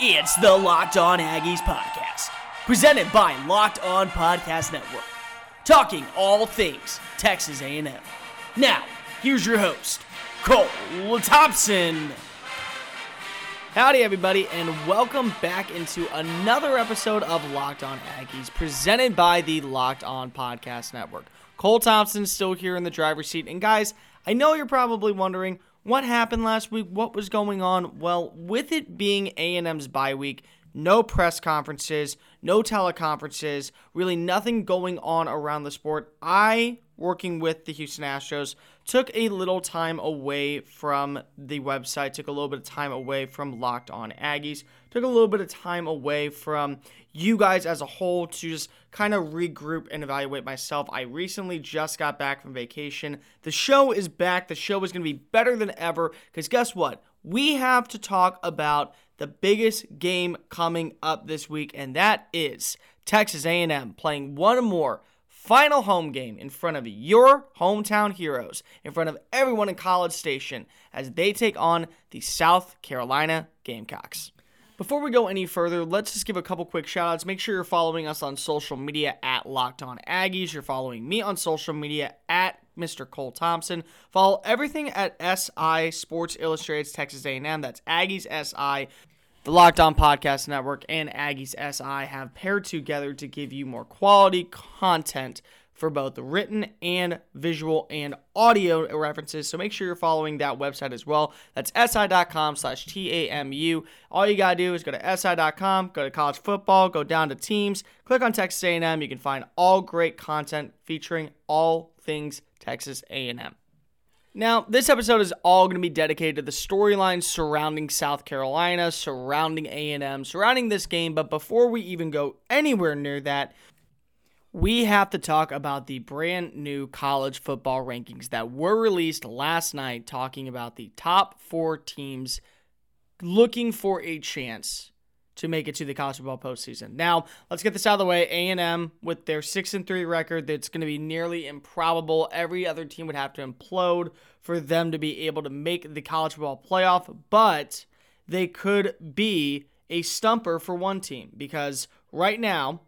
It's the Locked On Aggies podcast, presented by Locked On Podcast Network, talking all things Texas A&M. Now, here's your host, Cole Thompson. Howdy, everybody, and welcome back into another episode of Locked On Aggies, presented by the Locked On Podcast Network. Cole Thompson is still here in the driver's seat, and guys, I know you're probably wondering what happened last week? What was going on? Well, with it being A&M's bye week, no press conferences, no teleconferences, really nothing going on around the sport. I, working with the Houston Astros, took a little time away from the website, took a little bit of time away from Locked On Aggies, took a little bit of time away from you guys as a whole to just kind of regroup and evaluate myself. I recently just got back from vacation. The show is back. The show is going to be better than ever because guess what? We have to talk about the biggest game coming up this week and that is Texas A&M playing one more final home game in front of your hometown heroes, in front of everyone in College Station as they take on the South Carolina Gamecocks. Before we go any further, let's just give a couple quick shout outs. Make sure you're following us on social media at Locked On Aggies. You're following me on social media at Mr. Cole Thompson. Follow everything at SI Sports Illustrated Texas A&M. That's Aggies SI. The Locked On Podcast Network and Aggies SI have paired together to give you more quality content for both the written and visual and audio references. So make sure you're following that website as well. That's si.com slash T-A-M-U. All you got to do is go to si.com, go to college football, go down to teams, click on Texas A&M. You can find all great content featuring all things Texas A&M. Now, this episode is all going to be dedicated to the storylines surrounding South Carolina, surrounding A&M, surrounding this game, but before we even go anywhere near that, we have to talk about the brand new college football rankings that were released last night, talking about the top four teams looking for a chance to make it to the college football postseason. Now, let's get this out of the way. A&M with their six and three record, that's going to be nearly improbable. Every other team would have to implode for them to be able to make the college football playoff, but they could be a stumper for one team because right now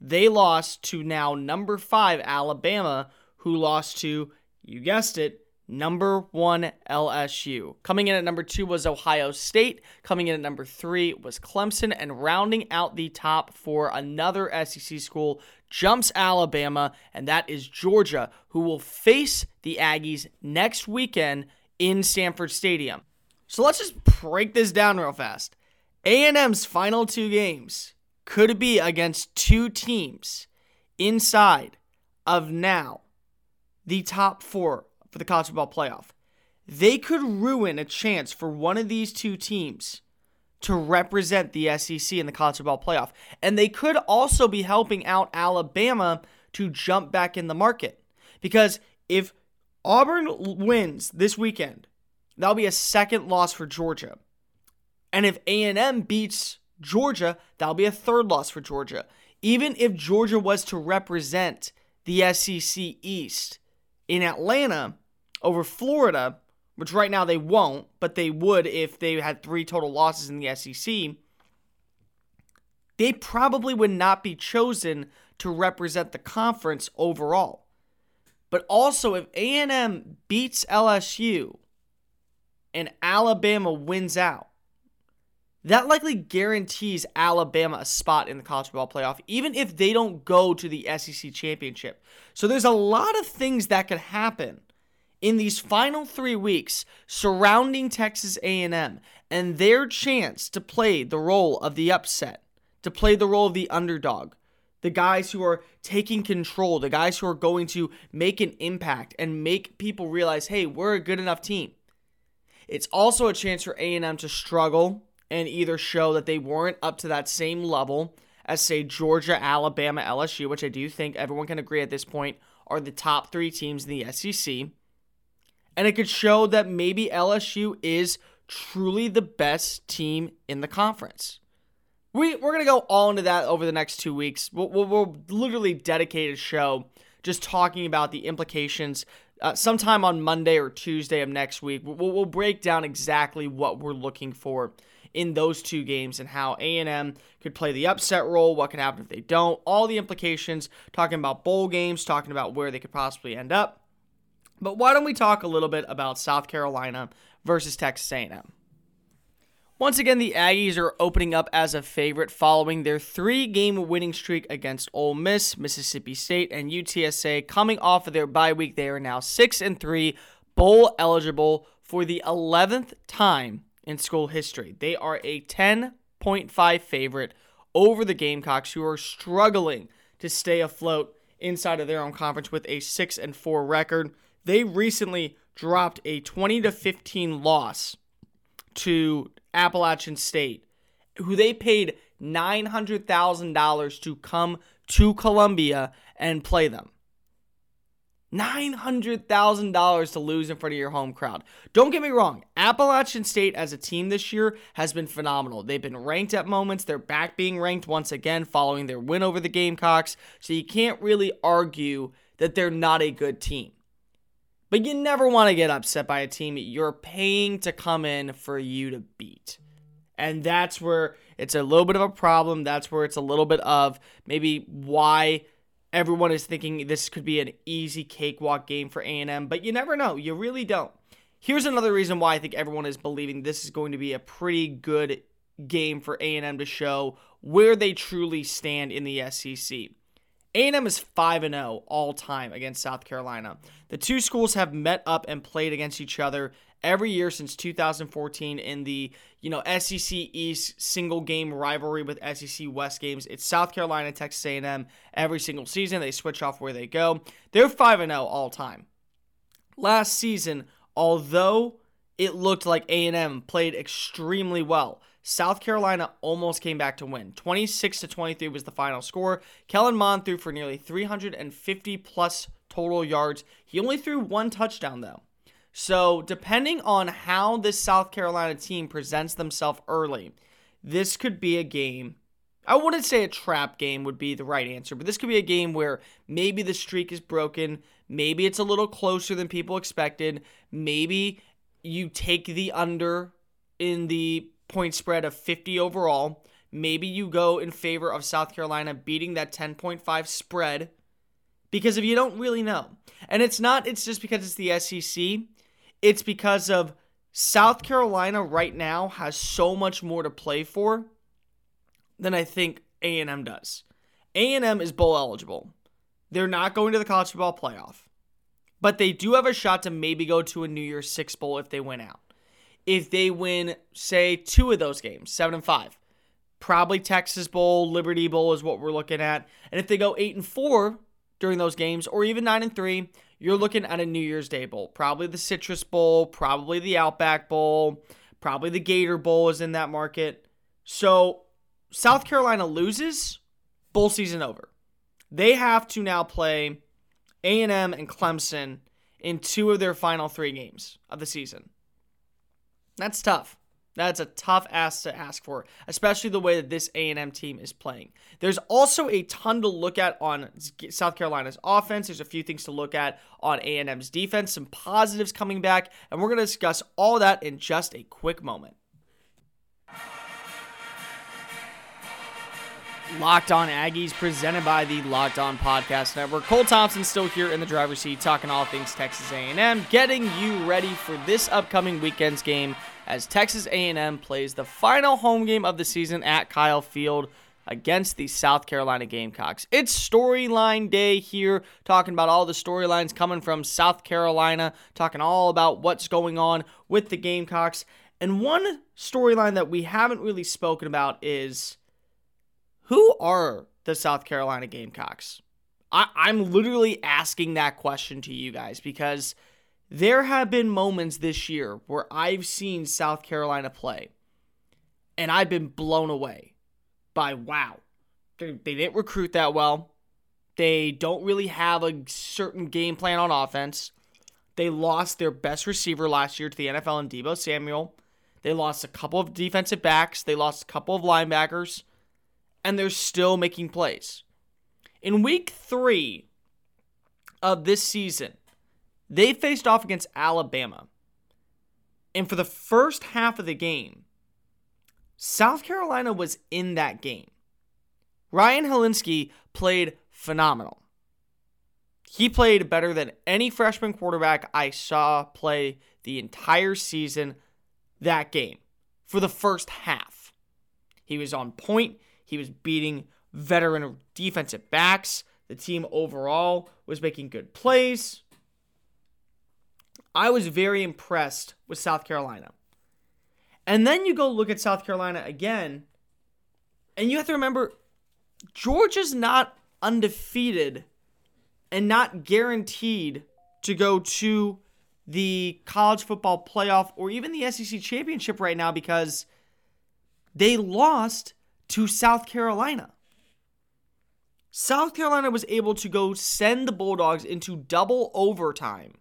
they lost to now number five Alabama, who lost to, you guessed it, number one LSU. Coming in at number two was Ohio State. Coming in at number three was Clemson. And rounding out the top for another SEC school jumps Alabama, and that is Georgia, who will face the Aggies next weekend in Sanford Stadium. So let's just break this down real fast. A&M's final two games could be against two teams inside of now the top four for the college football playoff. They could ruin a chance for one of these two teams to represent the SEC in the college football playoff. And they could also be helping out Alabama to jump back in the market. Because if Auburn wins this weekend, that'll be a second loss for Georgia. And if A&M beats Georgia, that'll be a third loss for Georgia. Even if Georgia was to represent the SEC East in Atlanta over Florida, which right now they won't, but they would if they had three total losses in the SEC, they probably would not be chosen to represent the conference overall. But also if A&M beats LSU and Alabama wins out, that likely guarantees Alabama a spot in the college football playoff, even if they don't go to the SEC championship. So there's a lot of things that could happen in these final three weeks surrounding Texas A&M and their chance to play the role of the upset, to play the role of the underdog, the guys who are taking control, the guys who are going to make an impact and make people realize, hey, we're a good enough team. It's also a chance for A&M to struggle and either show that they weren't up to that same level as, say, Georgia, Alabama, LSU, which I do think everyone can agree at this point are the top three teams in the SEC. And it could show that maybe LSU is truly the best team in the conference. We, we're going to go all into that over the next two weeks. We'll, we'll, we'll literally dedicate a show just talking about the implications uh, sometime on Monday or Tuesday of next week. We'll, we'll break down exactly what we're looking for in those two games and how A&M could play the upset role, what could happen if they don't, all the implications, talking about bowl games, talking about where they could possibly end up. But why don't we talk a little bit about South Carolina versus Texas A&M? Once again, the Aggies are opening up as a favorite following their three-game winning streak against Ole Miss, Mississippi State, and UTSA. Coming off of their bye week, they are now six and three, bowl eligible for the 11th time in school history. They are a 10.5 favorite over the Gamecocks, who are struggling to stay afloat inside of their own conference with a 6 and 4 record. They recently dropped a 20 to 15 loss to Appalachian State, who they paid $900,000 to come to Columbia and play them. $900,000 to lose in front of your home crowd. Don't get me wrong, Appalachian State as a team this year has been phenomenal. They've been ranked at moments, they're back being ranked once again following their win over the Gamecocks, so you can't really argue that they're not a good team. But you never want to get upset by a team you're paying to come in for you to beat. And that's where it's a little bit of a problem. That's where it's a little bit of maybe why everyone is thinking this could be an easy cakewalk game for A&M, but you never know. You really don't. Here's another reason why I think everyone is believing this is going to be a pretty good game for A&M to show where they truly stand in the SEC. A&M is 5 and 0 all time against South Carolina. The two schools have met up and played against each other every year since 2014 in the you know SEC East single game rivalry with SEC West games. It's South Carolina, Texas A&M every single season. They switch off where they go. They're 5 and 0 all time. Last season, although it looked like A&M played extremely well, South Carolina almost came back to win. 26 to 23 was the final score. Kellen Mond threw for nearly 350 plus total yards. He only threw one touchdown though. So, depending on how this South Carolina team presents themselves early, this could be a game. I wouldn't say a trap game would be the right answer, but this could be a game where maybe the streak is broken. Maybe it's a little closer than people expected. Maybe you take the under in the point spread of 50 overall. Maybe you go in favor of South Carolina beating that 10.5 spread because if you don't really know. And it's not it's just because it's the SEC. It's because of South Carolina right now has so much more to play for than I think A&M does. A&M is bowl eligible. They're not going to the college football playoff. But they do have a shot to maybe go to a New Year's 6 bowl if they win out. If they win say two of those games, 7 and 5, probably Texas Bowl, Liberty Bowl is what we're looking at. And if they go 8 and 4 during those games or even 9 and 3, you're looking at a New Year's Day Bowl. Probably the Citrus Bowl, probably the Outback Bowl, probably the Gator Bowl is in that market. So South Carolina loses, bowl season over. They have to now play A&M and Clemson in two of their final three games of the season. That's tough. That's a tough ask to ask for, especially the way that this A&M team is playing. There's also a ton to look at on South Carolina's offense. There's a few things to look at on A&M's defense, some positives coming back, and we're going to discuss all that in just a quick moment. Locked On Aggies, presented by the Locked On Podcast Network. Cole Thompson still here in the driver's seat, talking all things Texas A&M, getting you ready for this upcoming weekend's game as Texas A&M plays the final home game of the season at Kyle Field against the South Carolina Gamecocks. It's storyline day here, talking about all the storylines coming from South Carolina, talking all about what's going on with the Gamecocks. And one storyline that we haven't really spoken about is who are the South Carolina Gamecocks? I, I'm literally asking that question to you guys because there have been moments this year where I've seen South Carolina play and I've been blown away by wow. They, they didn't recruit that well. They don't really have a certain game plan on offense. They lost their best receiver last year to the NFL and Deebo Samuel. They lost a couple of defensive backs. They lost a couple of linebackers. And they're still making plays. In week three of this season, they faced off against Alabama. And for the first half of the game, South Carolina was in that game. Ryan Hilinski played phenomenal. He played better than any freshman quarterback I saw play the entire season that game for the first half. He was on point. He was beating veteran defensive backs. The team overall was making good plays. I was very impressed with South Carolina. And then you go look at South Carolina again, and you have to remember Georgia's not undefeated and not guaranteed to go to the college football playoff or even the SEC championship right now because they lost to South Carolina. South Carolina was able to go send the Bulldogs into double overtime.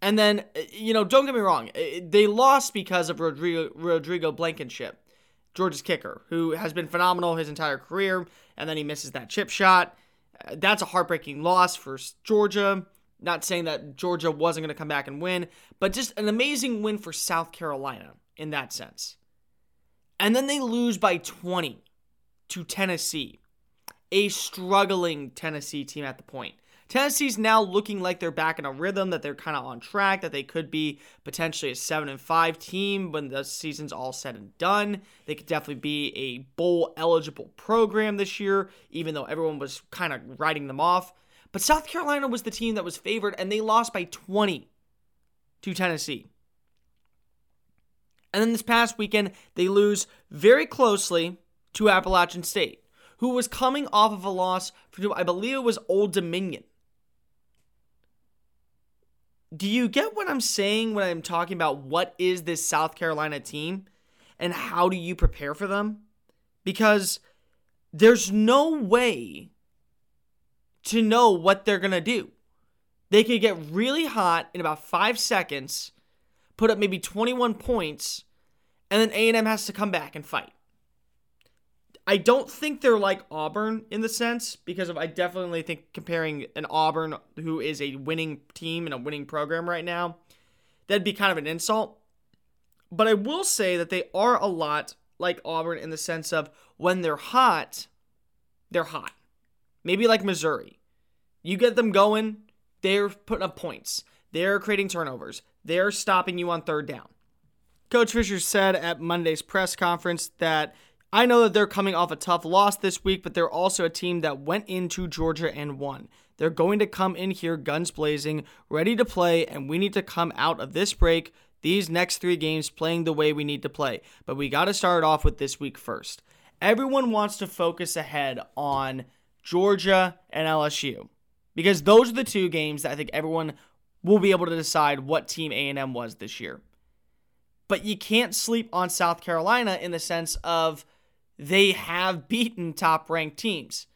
And then, eh, you know, don't get me wrong, eh, eh, they lost because of Rodrigo, Rodrigo Blankenship, Georgia's kicker, who has been phenomenal his entire career, and then he misses that chip shot. That's a heartbreaking loss for Georgia. Not saying that Georgia wasn't going to come back and win, but just an amazing win for South Carolina in that sense. And then they lose by 20 to Tennessee, a struggling Tennessee team at the point. Tennessee's now looking like they're back in a rhythm, that they're kind of on track, that they could be potentially a 7 and 5 team when the season's all said and done. They could definitely be a bowl eligible program this year, even though everyone was kind of writing them off. But South Carolina was the team that was favored, and they lost by 20 to Tennessee. And then this past weekend, they lose very closely to Appalachian State, who was coming off of a loss for, I believe it was Old Dominion do you get what I'm saying when I'm talking about what is this South Carolina team and how do you prepare for them? Because there's no way to know what they're going to do. They could get really hot in about 5 seconds, put up maybe 21 points, and then A&M has to come back and fight. I don't think they're like Auburn in the sense because of I definitely think comparing an Auburn who is a winning team and a winning program right now, that'd be kind of an insult. But I will say that they are a lot like Auburn in the sense of when they're hot, they're hot. Maybe like Missouri. You get them going, they're putting up points. They're creating turnovers. They're stopping you on third down. Coach Fisher said at Monday's press conference that I know that they're coming off a tough loss this week, but they're also a team that went into Georgia and won. They're going to come in here guns blazing, ready to play, and we need to come out of this break, these next three games, playing the way we need to play. But we got to start off with this week first. Everyone wants to focus ahead on Georgia and LSU because those are the two games that I think everyone will be able to decide what team A&M was this year. But you can't sleep on South Carolina in the sense of they have beaten top ranked teams.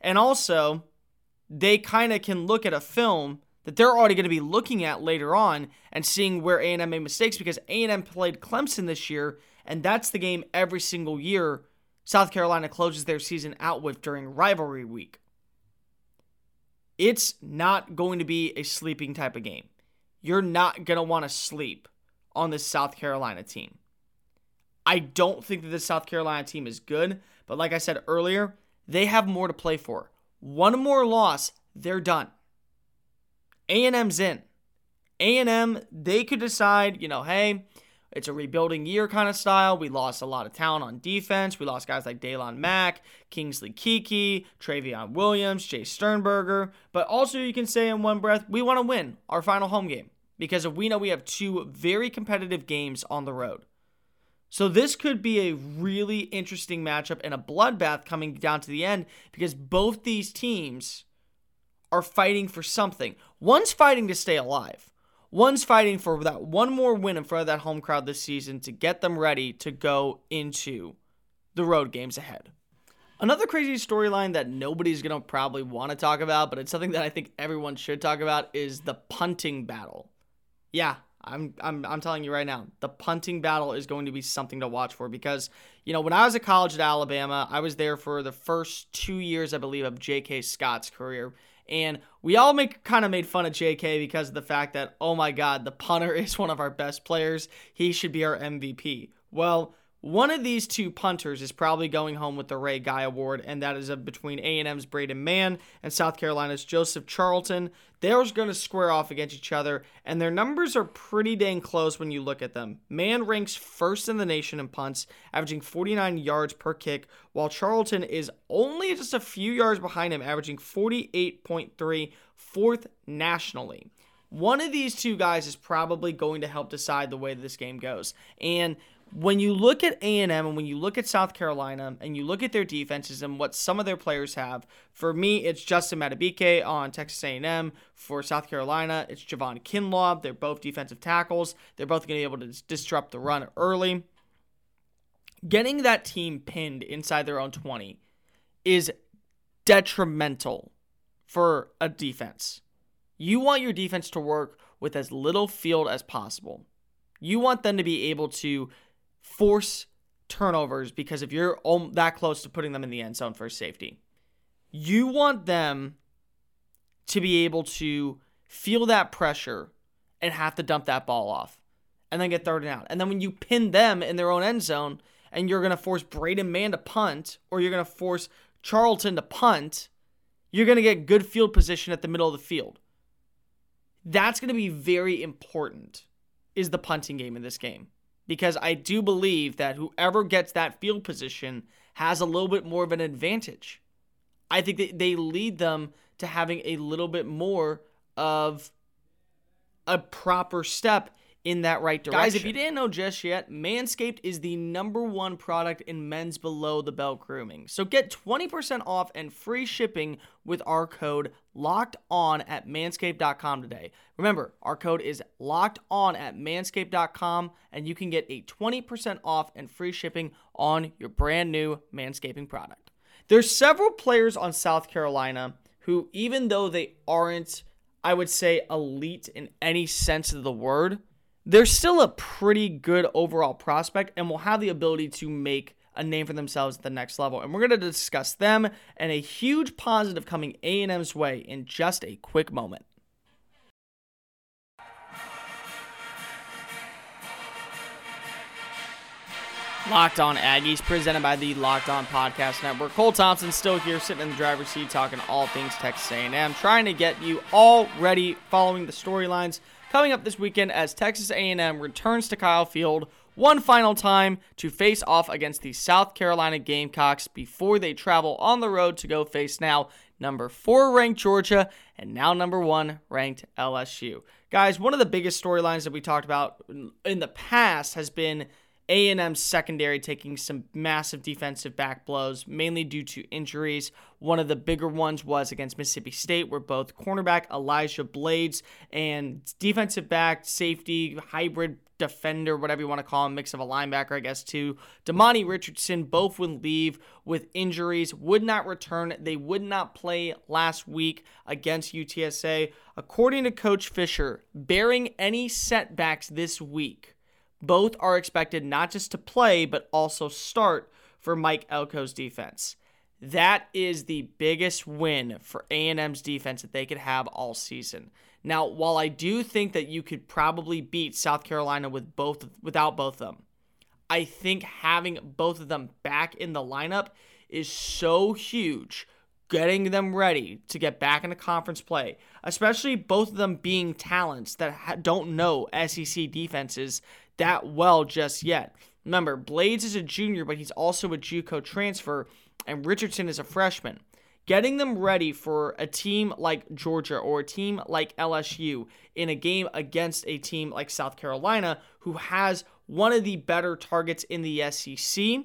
And also, they kind of can look at a film that they're already going to be looking at later on and seeing where A&M made mistakes because A&M played Clemson this year and that's the game every single year South Carolina closes their season out with during rivalry week. It's not going to be a sleeping type of game. You're not going to want to sleep on this South Carolina team. I don't think that the South Carolina team is good, but like I said earlier, they have more to play for. One more loss, they're done. A&M's in. A&M, they could decide, you know, hey, it's a rebuilding year kind of style. We lost a lot of talent on defense. We lost guys like Daylon Mack, Kingsley Keke, Trayveon Williams, Jace Sternberger. But also, you can say in one breath, we want to win our final home game because we know we have two very competitive games on the road. So this could be a really interesting matchup and a bloodbath coming down to the end because both these teams are fighting for something. One's fighting to stay alive. One's fighting for that one more win in front of that home crowd this season to get them ready to go into the road games ahead. Another crazy storyline that nobody's going to probably want to talk about, but it's something that I think everyone should talk about is the punting battle. Yeah, I'm I'm I'm telling you right now, the punting battle is going to be something to watch for because you know when I was at college at Alabama, I was there for the first two years, I believe, of J.K. Scott's career, and we all make kind of made fun of J.K. because of the fact that oh my God, the punter is one of our best players. He should be our MVP. Well, One of these two punters is probably going home with the Ray Guy Award, and that is uh, between A&M's Braden Mann and South Carolina's Joseph Charlton. They're going to square off against each other, and their numbers are pretty dang close when you look at them. Mann ranks first in the nation in punts, averaging 49 yards per kick, while Charlton is only just a few yards behind him, averaging 48.3, fourth nationally one of these two guys is probably going to help decide the way this game goes. And when you look at A&M and when you look at South Carolina and you look at their defenses and what some of their players have, for me it's Justin Madubuike on Texas A&M. For South Carolina, it's Javon Kinlaw. They're both defensive tackles. They're both going to be able to disrupt the run early. Getting that team pinned inside their own 20 is detrimental for a defense. You want your defense to work with as little field as possible. You want them to be able to force turnovers because if you're that close to putting them in the end zone for safety, you want them to be able to feel that pressure and have to dump that ball off and then get third and out. And then when you pin them in their own end zone and you're going to force Braden Mann to punt or you're going to force Charlton to punt, you're going to get good field position at the middle of the field. That's going to be very important is the punting game in this game because I do believe that whoever gets that field position has a little bit more of an advantage. I think that they lead them to having a little bit more of a proper step in that right direction. Guys, if you didn't know just yet, Manscaped is the number one product in men's below the belt grooming. So get 20% off and free shipping with our code locked on at manscaped.com today. Remember, our code is locked on at manscaped.com and you can get a 20% off and free shipping on your brand new manscaping product. There's several players on South Carolina who, even though they aren't, I would say, elite in any sense of the word, they're still a pretty good overall prospect and will have the ability to make a name for themselves at the next level. And we're going to discuss them and a huge positive coming A&M's way in just a quick moment. Locked On Aggies, presented by the Locked On Podcast Network. Cole Thompson still here, sitting in the driver's seat, talking all things Texas A&M, trying to get you all ready, following the storylines coming up this weekend as Texas A&M returns to Kyle Field one final time to face off against the South Carolina Gamecocks before they travel on the road to go face now number 4 ranked Georgia and now number 1 ranked LSU. Guys, one of the biggest storylines that we talked about in the past has been a&M secondary taking some massive defensive back blows, mainly due to injuries. One of the bigger ones was against Mississippi State, where both cornerback Elijah Blades and defensive back, safety, hybrid defender, whatever you want to call him, mix of a linebacker, I guess, too. Demani Richardson both would leave with injuries, would not return. They would not play last week against UTSA. According to Coach Fisher, bearing any setbacks this week, both are expected not just to play, but also start for Mike Elko's defense. That is the biggest win for A&M's defense that they could have all season. Now, while I do think that you could probably beat South Carolina with both without both of them, I think having both of them back in the lineup is so huge getting them ready to get back into conference play, especially both of them being talents that don't know SEC defenses that well just yet. Remember, Blades is a junior, but he's also a JUCO transfer, and Richardson is a freshman. Getting them ready for a team like Georgia or a team like LSU in a game against a team like South Carolina, who has one of the better targets in the SEC,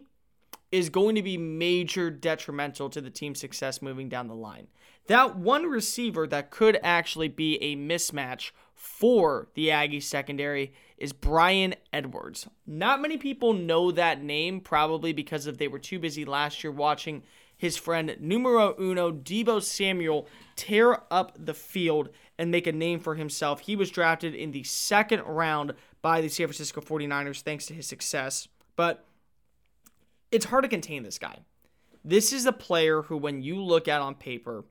is going to be major detrimental to the team's success moving down the line. That one receiver that could actually be a mismatch for the Aggie secondary is Bryan Edwards. Not many people know that name, probably because of they were too busy last year watching his friend numero uno Deebo Samuel tear up the field and make a name for himself. He was drafted in the second round by the San Francisco 49ers thanks to his success. But it's hard to contain this guy. This is a player who, when you look at on paper,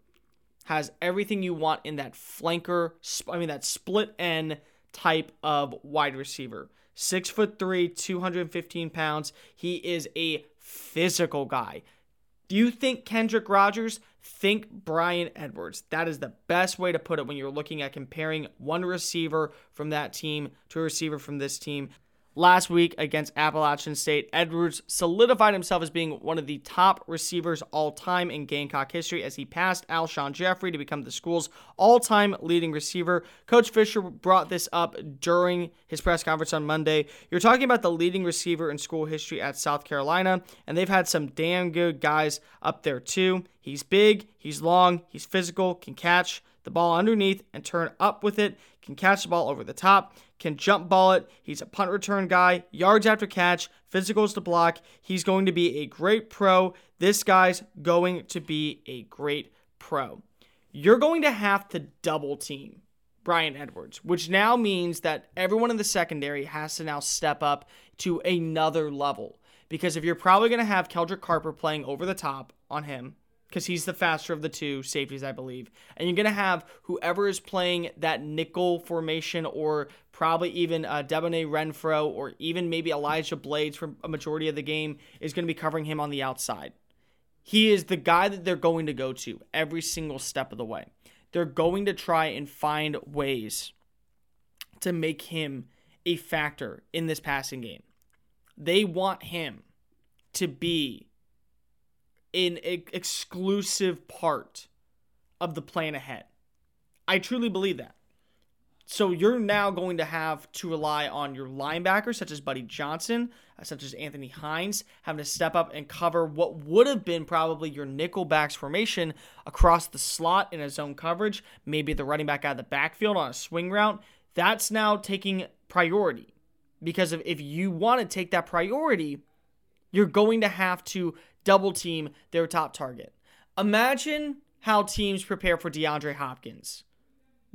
has everything you want in that flanker, I mean, that split end type of wide receiver. Six foot three, 215 pounds. He is a physical guy. Do you think Kendrick Rogers? Think Bryan Edwards. That is the best way to put it when you're looking at comparing one receiver from that team to a receiver from this team last week against Appalachian State. Edwards solidified himself as being one of the top receivers all time in Gamecock history as he passed Alshon Jeffery to become the school's all time leading receiver. Coach Fisher brought this up during his press conference on Monday. You're talking about the leading receiver in school history at South Carolina, and they've had some damn good guys up there too. He's big, he's long, he's physical, can catch the ball underneath and turn up with it, can catch the ball over the top, can jump ball it. He's a punt return guy, yards after catch, physicals to block. He's going to be a great pro. This guy's going to be a great pro. You're going to have to double team Bryan Edwards, which now means that everyone in the secondary has to now step up to another level. Because if you're probably going to have Keldrick Carper playing over the top on him, because he's the faster of the two safeties, I believe. And you're going to have whoever is playing that nickel formation, or probably even uh, Debione Renfro, or even maybe Elijah Blades for a majority of the game, is going to be covering him on the outside. He is the guy that they're going to go to every single step of the way. They're going to try and find ways to make him a factor in this passing game. They want him to be an exclusive part of the plan ahead. I truly believe that. So you're now going to have to rely on your linebackers, such as Buddy Johnson, uh, such as Anthony Hines, having to step up and cover what would have been probably your nickel backs formation across the slot in a zone coverage, maybe the running back out of the backfield on a swing route. That's now taking priority because if, if you want to take that priority, you're going to have to double team their top target. Imagine how teams prepare for DeAndre Hopkins.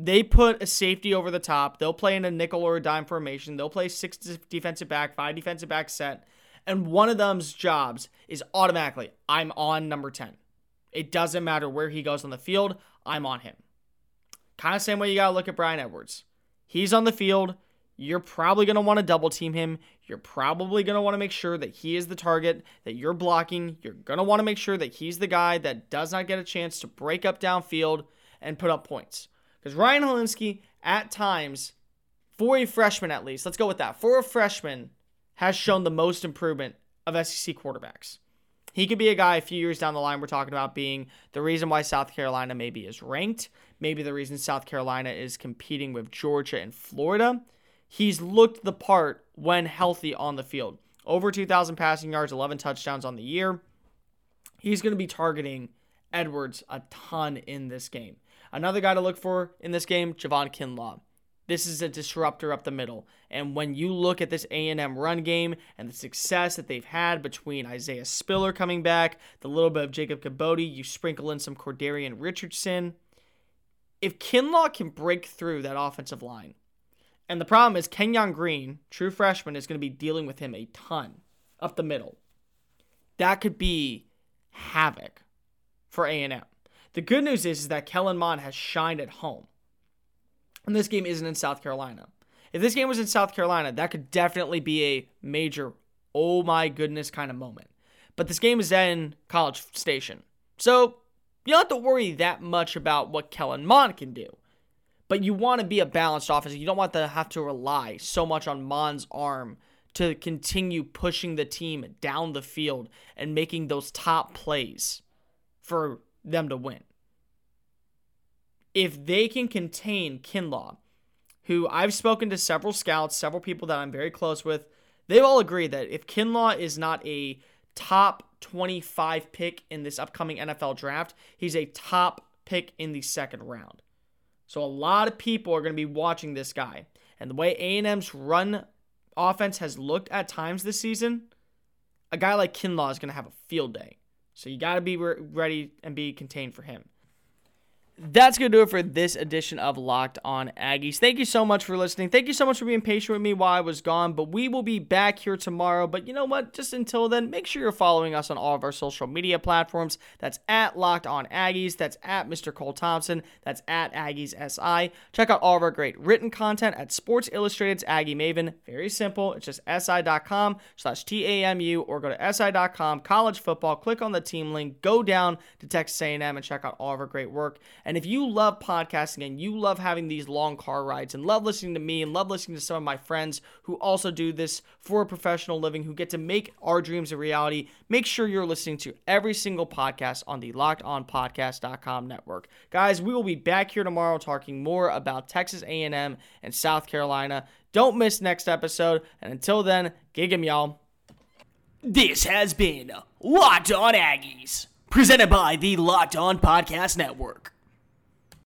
They put a safety over the top. They'll play in a nickel or a dime formation. They'll play six defensive back, five defensive back set. And one of them's jobs is automatically, I'm on number 10. It doesn't matter where he goes on the field, I'm on him. Kind of same way you got to look at Bryan Edwards. He's on the field. You're probably going to want to double team him. You're probably going to want to make sure that he is the target that you're blocking. You're going to want to make sure that he's the guy that does not get a chance to break up downfield and put up points. Because Ryan Hilinski, at times, for a freshman at least, let's go with that, for a freshman, has shown the most improvement of SEC quarterbacks. He could be a guy a few years down the line we're talking about being the reason why South Carolina maybe is ranked, maybe the reason South Carolina is competing with Georgia and Florida he's looked the part when healthy on the field. Over 2,000 passing yards, 11 touchdowns on the year. He's going to be targeting Edwards a ton in this game. Another guy to look for in this game, Javon Kinlaw. This is a disruptor up the middle. And when you look at this A&M run game and the success that they've had between Isaiah Spiller coming back, the little bit of Jacob Kibodi, you sprinkle in some Cordarrian Richardson. If Kinlaw can break through that offensive line, and the problem is Kenyon Green, true freshman, is going to be dealing with him a ton up the middle. That could be havoc for A&M. The good news is, is that Kellen Mond has shined at home. And this game isn't in South Carolina. If this game was in South Carolina, that could definitely be a major, oh my goodness kind of moment. But this game is in College Station. So you don't have to worry that much about what Kellen Mond can do. But you want to be a balanced offense. You don't want to have to rely so much on Mond's arm to continue pushing the team down the field and making those top plays for them to win. If they can contain Kinlaw, who I've spoken to several scouts, several people that I'm very close with, they've all agreed that if Kinlaw is not a top 25 pick in this upcoming NFL draft, he's a top pick in the second round. So a lot of people are going to be watching this guy. And the way A&M's run offense has looked at times this season, a guy like Kinlaw is going to have a field day. So you got to be re- ready and be contained for him. That's going to do it for this edition of Locked On Aggies. Thank you so much for listening. Thank you so much for being patient with me while I was gone. But we will be back here tomorrow. But you know what? Just until then, make sure you're following us on all of our social media platforms. That's at Locked On Aggies. That's at Mr. Cole Thompson. That's at Aggies SI. Check out all of our great written content at Sports Illustrated's Aggie Maven. Very simple. It's just si.com slash TAMU or go to si.com, college football, click on the team link, go down to Texas A&M and check out all of our great work. And if you love podcasting and you love having these long car rides and love listening to me and love listening to some of my friends who also do this for a professional living, who get to make our dreams a reality, make sure you're listening to every single podcast on the Locked On Podcast.com network. Guys, we will be back here tomorrow talking more about Texas A&M and South Carolina. Don't miss next episode. And until then, gig 'em, y'all. This has been Locked On Aggies, presented by the Locked On Podcast Network.